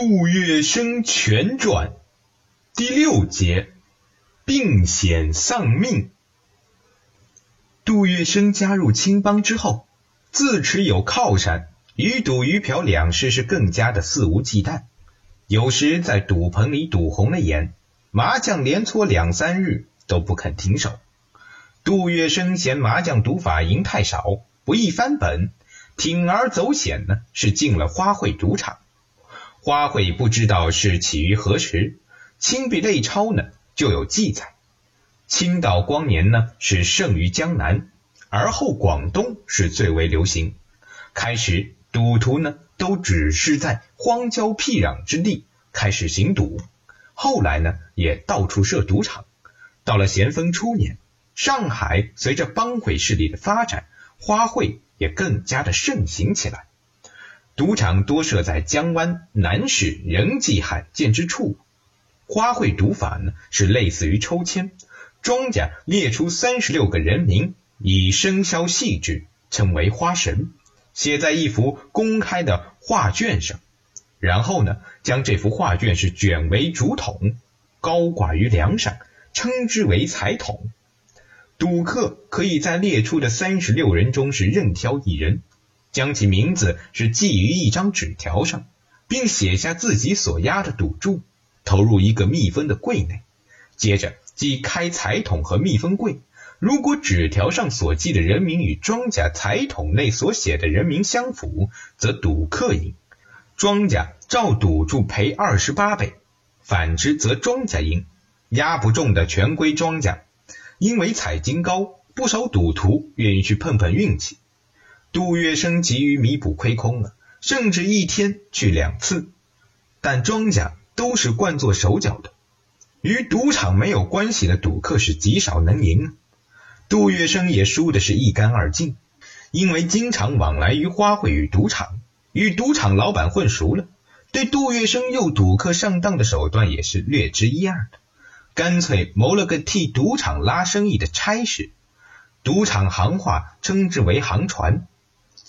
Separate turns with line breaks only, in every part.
杜月笙全传第六节，病险丧命。杜月笙加入青帮之后，自持有靠山，与赌鱼嫖两事是更加的肆无忌惮。有时在赌棚里赌红了眼，麻将连搓两三日都不肯停手。杜月笙嫌麻将赌法赢太少，不易翻本，铤而走险呢，是进了花卉赌场。花卉不知道是起于何时，清笔类钞呢就有记载。青岛光年呢是盛于江南，而后广东是最为流行。开始赌徒呢都只是在荒郊僻壤之地开始行赌，后来呢也到处设赌场。到了咸丰初年，上海随着帮会势力的发展，花卉也更加的盛行起来。赌场多设在江湾、南市、人迹罕见之处。花卉赌法呢，是类似于抽签，庄家列出三十六个人名，以生肖细致，称为花神，写在一幅公开的画卷上。然后呢，将这幅画卷是卷为竹筒，高挂于梁上，称之为彩筒。赌客可以在列出的三十六人中是任挑一人。将其名字是记于一张纸条上，并写下自己所押的赌注，投入一个密封的柜内。接着即开彩筒和密封柜。如果纸条上所记的人名与庄家彩筒内所写的人名相符，则赌客赢，庄家照赌注赔二十八倍；反之则庄家赢，押不中的全归庄家。因为彩金高，不少赌徒愿意去碰碰运气。杜月笙急于弥补亏空了，甚至一天去两次，但庄家都是惯做手脚的，与赌场没有关系的赌客是极少能赢。杜月笙也输的是一干二净，因为经常往来于花卉与赌场，与赌场老板混熟了，对杜月笙诱赌客上当的手段也是略知一二的，干脆谋了个替赌场拉生意的差事。赌场行话称之为行船。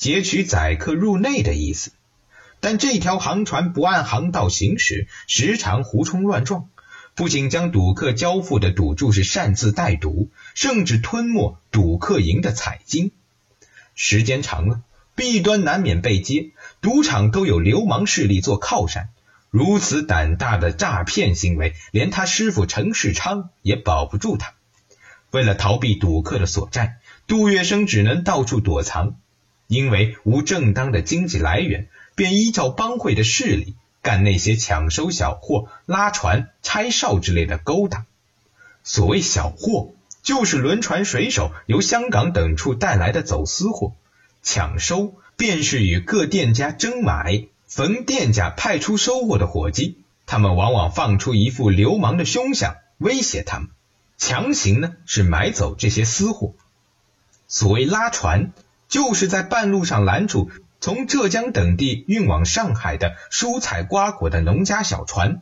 劫取载客入内的意思，但这条航船不按航道行驶，时常胡冲乱撞，不仅将赌客交付的赌注是擅自带毒，甚至吞没赌客赢的彩金。时间长了，弊端难免被揭，赌场都有流氓势力做靠山。如此胆大的诈骗行为，连他师傅陈世昌也保不住他。为了逃避赌客的所债，杜月笙只能到处躲藏。因为无正当的经济来源，便依照帮会的势力干那些抢收小货、拉船、拆哨之类的勾当。所谓小货，就是轮船水手由香港等处带来的走私货；抢收，便是与各店家争买。逢店家派出收货的伙计，他们往往放出一副流氓的凶相，威胁他们，强行呢是买走这些私货。所谓拉船。就是在半路上拦住从浙江等地运往上海的蔬菜瓜果的农家小船，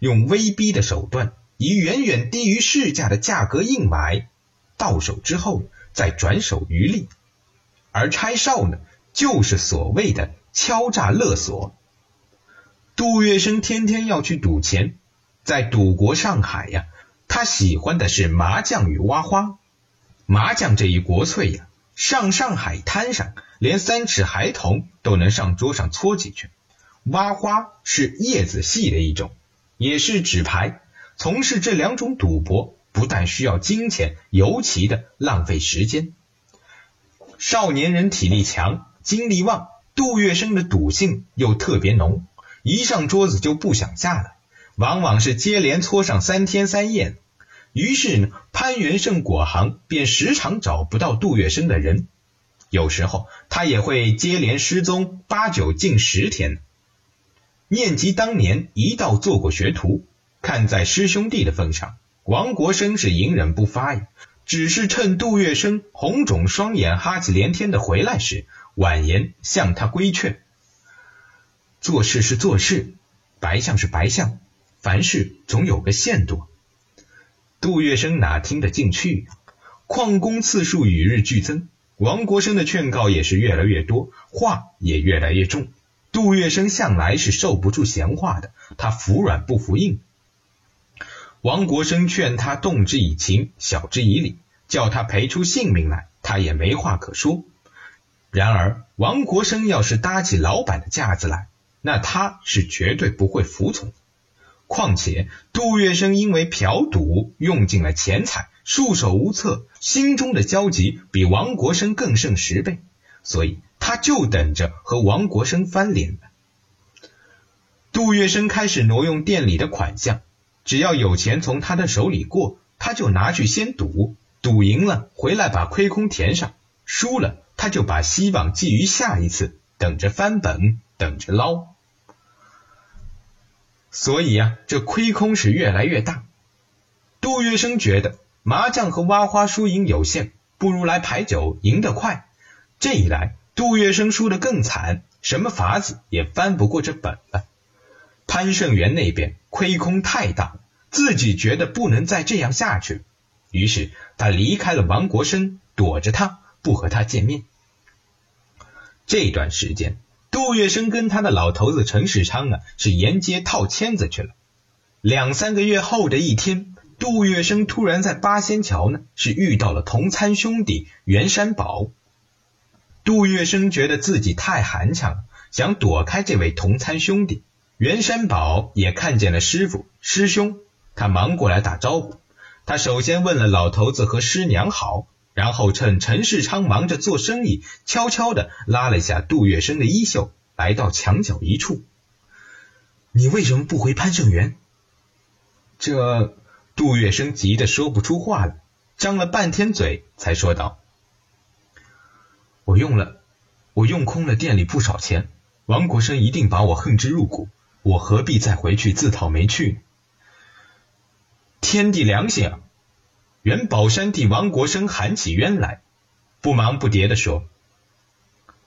用威逼的手段，以远远低于市价的价格硬买，到手之后再转手渔利。而拆哨呢，就是所谓的敲诈勒索。杜月笙天天要去赌钱，在赌国上海呀，他喜欢的是麻将与挖花。麻将这一国粹呀。上上海滩上，连三尺孩童都能上桌上搓几圈。挖花是叶子戏的一种，也是纸牌。从事这两种赌博，不但需要金钱，尤其的浪费时间。少年人体力强，精力旺，杜月笙的赌性又特别浓，一上桌子就不想下来，往往是接连搓上三天三夜。于是呢，潘元胜果行便时常找不到杜月笙的人，有时候他也会接连失踪八九近十天。念及当年一道做过学徒，看在师兄弟的份上，王国生是隐忍不发呀，只是趁杜月笙红肿双眼、哈气连天的回来时，婉言向他规劝：做事是做事，白相是白相，凡事总有个限度。杜月笙哪听得进去？旷工次数与日俱增，王国生的劝告也是越来越多，话也越来越重。杜月笙向来是受不住闲话的，他服软不服硬。王国生劝他动之以情，晓之以理，叫他赔出性命来，他也没话可说。然而，王国生要是搭起老板的架子来，那他是绝对不会服从。况且，杜月笙因为嫖赌用尽了钱财，束手无策，心中的焦急比王国生更胜十倍，所以他就等着和王国生翻脸了。杜月笙开始挪用店里的款项。只要有钱从他的手里过，他就拿去先赌，赌赢了回来把亏空填上，输了他就把希望寄于下一次，等着翻本，等着捞。所以啊，这亏空是越来越大。杜月笙觉得麻将和挖花输赢有限，不如来牌九赢得快。这一来，杜月笙输得更惨，什么法子也翻不过这本了。潘胜元那边亏空太大，自己觉得不能再这样下去，于是他离开了王国生，躲着他，不和他见面。这段时间，杜月笙跟他的老头子陈世昌啊，是沿街套签子去了。两三个月后的一天，杜月笙突然在八仙桥呢，是遇到了同参兄弟袁山宝。杜月笙觉得自己太寒碜了，想躲开这位同参兄弟。袁山宝也看见了师傅师兄，他忙过来打招呼。他首先问了老头子和师娘好，然后趁陈世昌忙着做生意，悄悄的拉了下杜月笙的衣袖，来到墙角一处。你为什么不回潘胜元？这杜月笙急得说不出话来，张了半天嘴才说道：“我用了，我用空了店里不少钱，王国生一定把我恨之入骨。”我何必再回去自讨没趣？天地良心啊！元宝山弟王国生喊起冤来，不忙不迭的说：“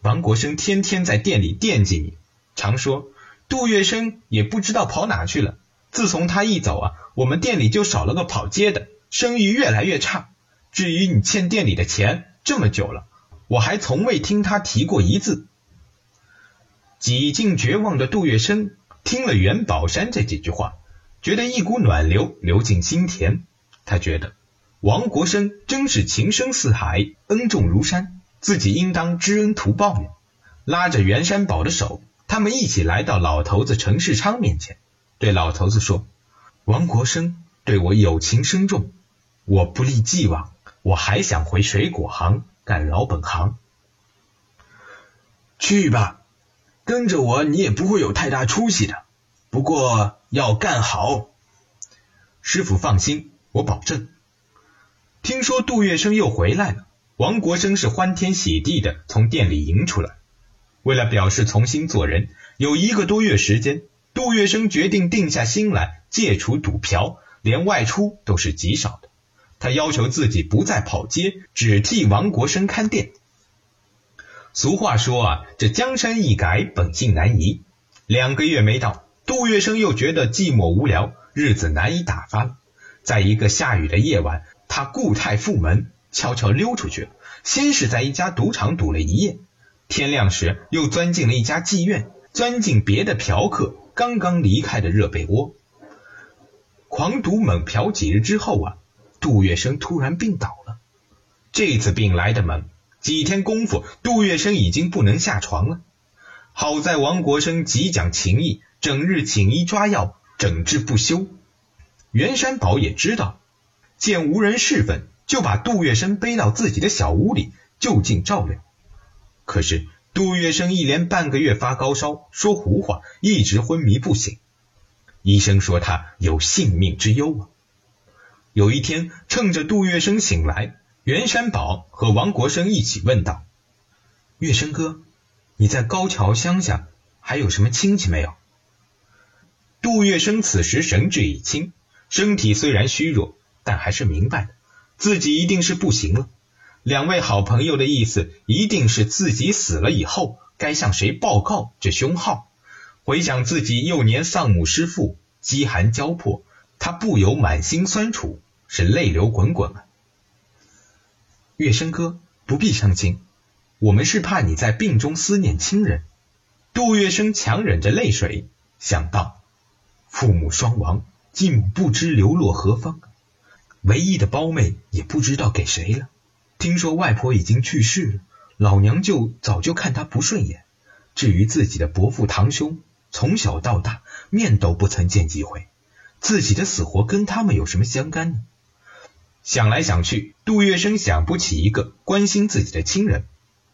王国生天天在店里惦记你，常说杜月笙也不知道跑哪去了。自从他一走啊，我们店里就少了个跑街的，生意越来越差。至于你欠店里的钱，这么久了，我还从未听他提过一字。”几近绝望的杜月笙。听了元宝山这几句话，觉得一股暖流流进心田。他觉得王国生真是情深似海，恩重如山，自己应当知恩图报呢。拉着袁山宝的手，他们一起来到老头子陈世昌面前，对老头子说：“王国生对我友情深重，我不立既往，我还想回水果行干老本行。
去吧。”跟着我，你也不会有太大出息的。不过要干好。
师傅放心，我保证。听说杜月笙又回来了，王国生是欢天喜地的从店里迎出来。为了表示重新做人，有一个多月时间，杜月笙决定定下心来戒除赌嫖，连外出都是极少的。他要求自己不再跑街，只替王国生看店。俗话说啊，这江山易改，本性难移。两个月没到，杜月笙又觉得寂寞无聊，日子难以打发了。在一个下雨的夜晚，他故态复萌，悄悄溜出去。先是在一家赌场赌了一夜，天亮时又钻进了一家妓院，钻进别的嫖客刚刚离开的热被窝。狂赌猛嫖几日之后啊，杜月笙突然病倒了。这次病来的猛。几天功夫，杜月笙已经不能下床了。好在王国生极讲情义，整日请医抓药，诊治不休。袁山宝也知道，见无人侍奉，就把杜月笙背到自己的小屋里，就近照料。可是杜月笙一连半个月发高烧，说胡话，一直昏迷不醒。医生说他有性命之忧啊。有一天，趁着杜月笙醒来。袁山宝和王国生一起问道：“月笙哥，你在高桥乡下还有什么亲戚没有？”杜月笙此时神志已清，身体虽然虚弱，但还是明白的，自己一定是不行了。两位好朋友的意思，一定是自己死了以后，该向谁报告这凶号？回想自己幼年丧母失父，饥寒交迫，他不由满心酸楚，是泪流滚滚啊。月笙哥不必伤心，我们是怕你在病中思念亲人。杜月笙强忍着泪水，想到父母双亡，继母不知流落何方，唯一的胞妹也不知道给谁了。听说外婆已经去世了，老娘舅早就看她不顺眼。至于自己的伯父堂兄，从小到大面都不曾见几回，自己的死活跟他们有什么相干呢？想来想去，杜月笙想不起一个关心自己的亲人。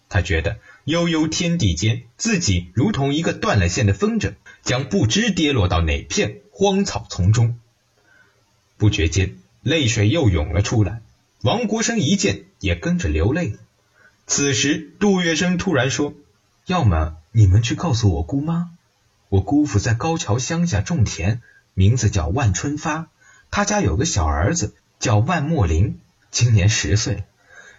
他觉得悠悠天地间，自己如同一个断了线的风筝，将不知跌落到哪片荒草丛中。不觉间，泪水又涌了出来。王国生一见，也跟着流泪了。此时，杜月笙突然说：“要么你们去告诉我姑妈，我姑父在高桥乡下种田，名字叫万春发，他家有个小儿子。”叫万莫林，今年十岁。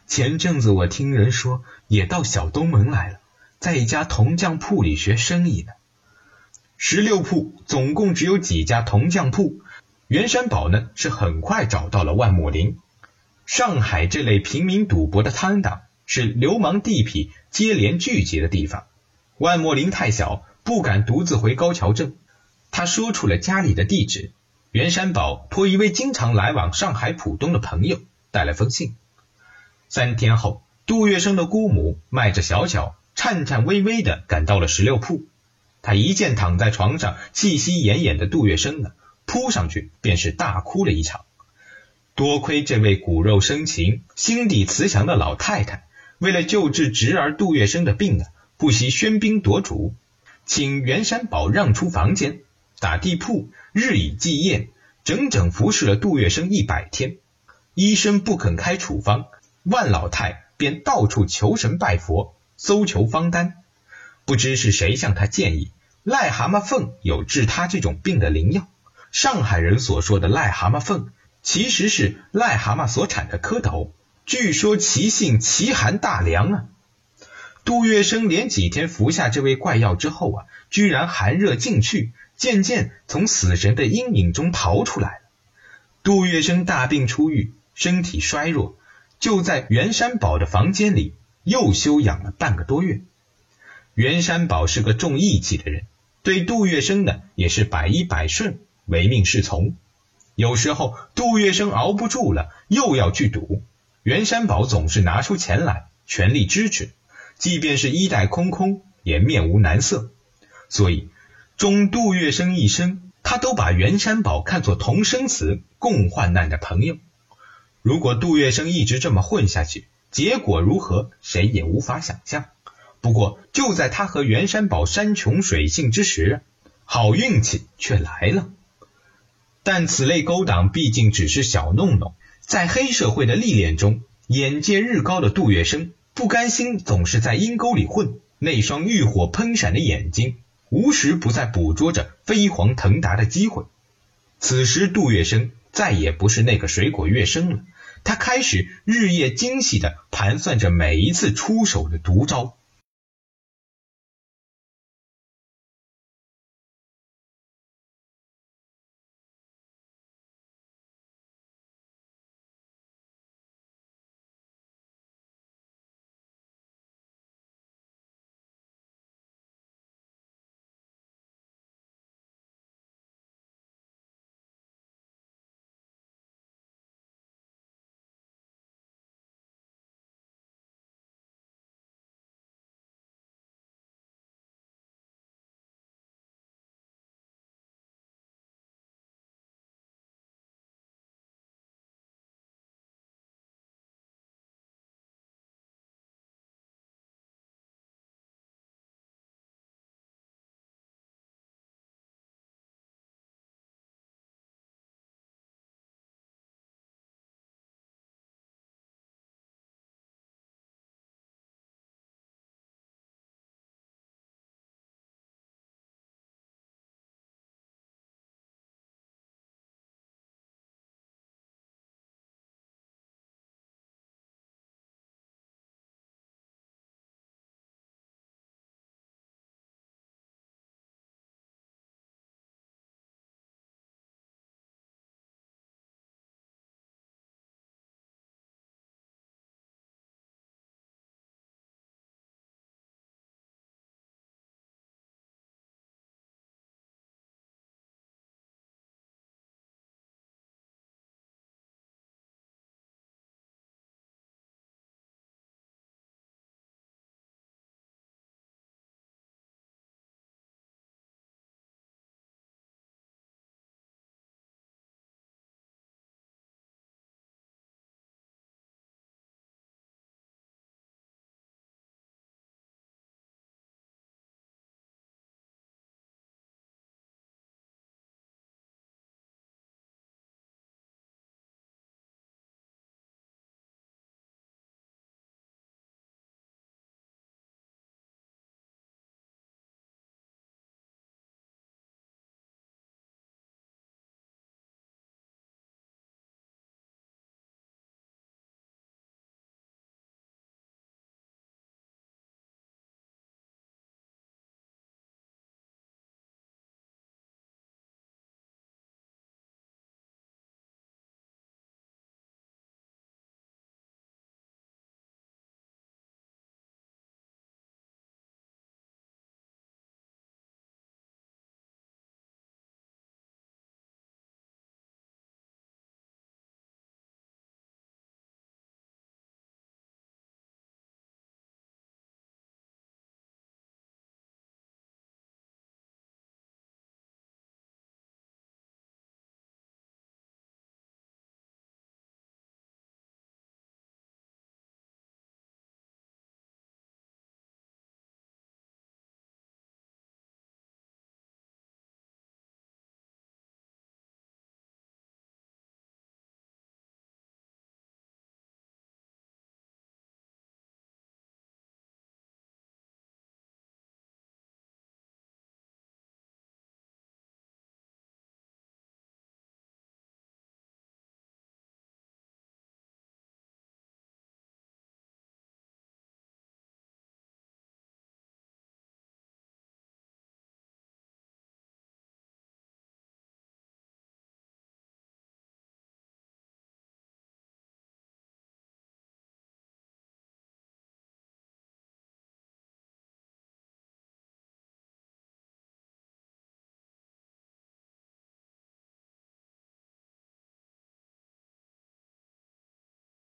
前阵子我听人说，也到小东门来了，在一家铜匠铺里学生意呢。十六铺总共只有几家铜匠铺，袁山宝呢是很快找到了万莫林。上海这类平民赌博的摊档，是流氓地痞接连聚集的地方。万莫林太小，不敢独自回高桥镇，他说出了家里的地址。袁山宝托一位经常来往上海浦东的朋友带了封信。三天后，杜月笙的姑母迈着小脚，颤颤巍巍的赶到了十六铺。他一见躺在床上气息奄奄的杜月笙呢，扑上去便是大哭了一场。多亏这位骨肉生情、心地慈祥的老太太，为了救治侄儿杜月笙的病啊，不惜喧宾夺主，请袁山宝让出房间。打地铺，日以继夜，整整服侍了杜月笙一百天。医生不肯开处方，万老太便到处求神拜佛，搜求方丹。不知是谁向他建议，癞蛤蟆凤有治他这种病的灵药。上海人所说的癞蛤蟆粪，其实是癞蛤蟆所产的蝌蚪。据说其性奇寒大凉啊！杜月笙连几天服下这味怪药之后啊，居然寒热尽去。渐渐从死神的阴影中逃出来了。杜月笙大病初愈，身体衰弱，就在袁山宝的房间里又休养了半个多月。袁山宝是个重义气的人，对杜月笙呢也是百依百顺，唯命是从。有时候杜月笙熬不住了，又要去赌，袁山宝总是拿出钱来，全力支持，即便是衣袋空空，也面无难色。所以。终杜月笙一生，他都把袁山宝看作同生死、共患难的朋友。如果杜月笙一直这么混下去，结果如何，谁也无法想象。不过，就在他和袁山宝山穷水尽之时，好运气却来了。但此类勾当毕竟只是小弄弄，在黑社会的历练中，眼界日高的杜月笙不甘心总是在阴沟里混，那双欲火喷闪的眼睛。无时不在捕捉着飞黄腾达的机会。此时，杜月笙再也不是那个水果月笙了，他开始日夜精细的盘算着每一次出手的毒招。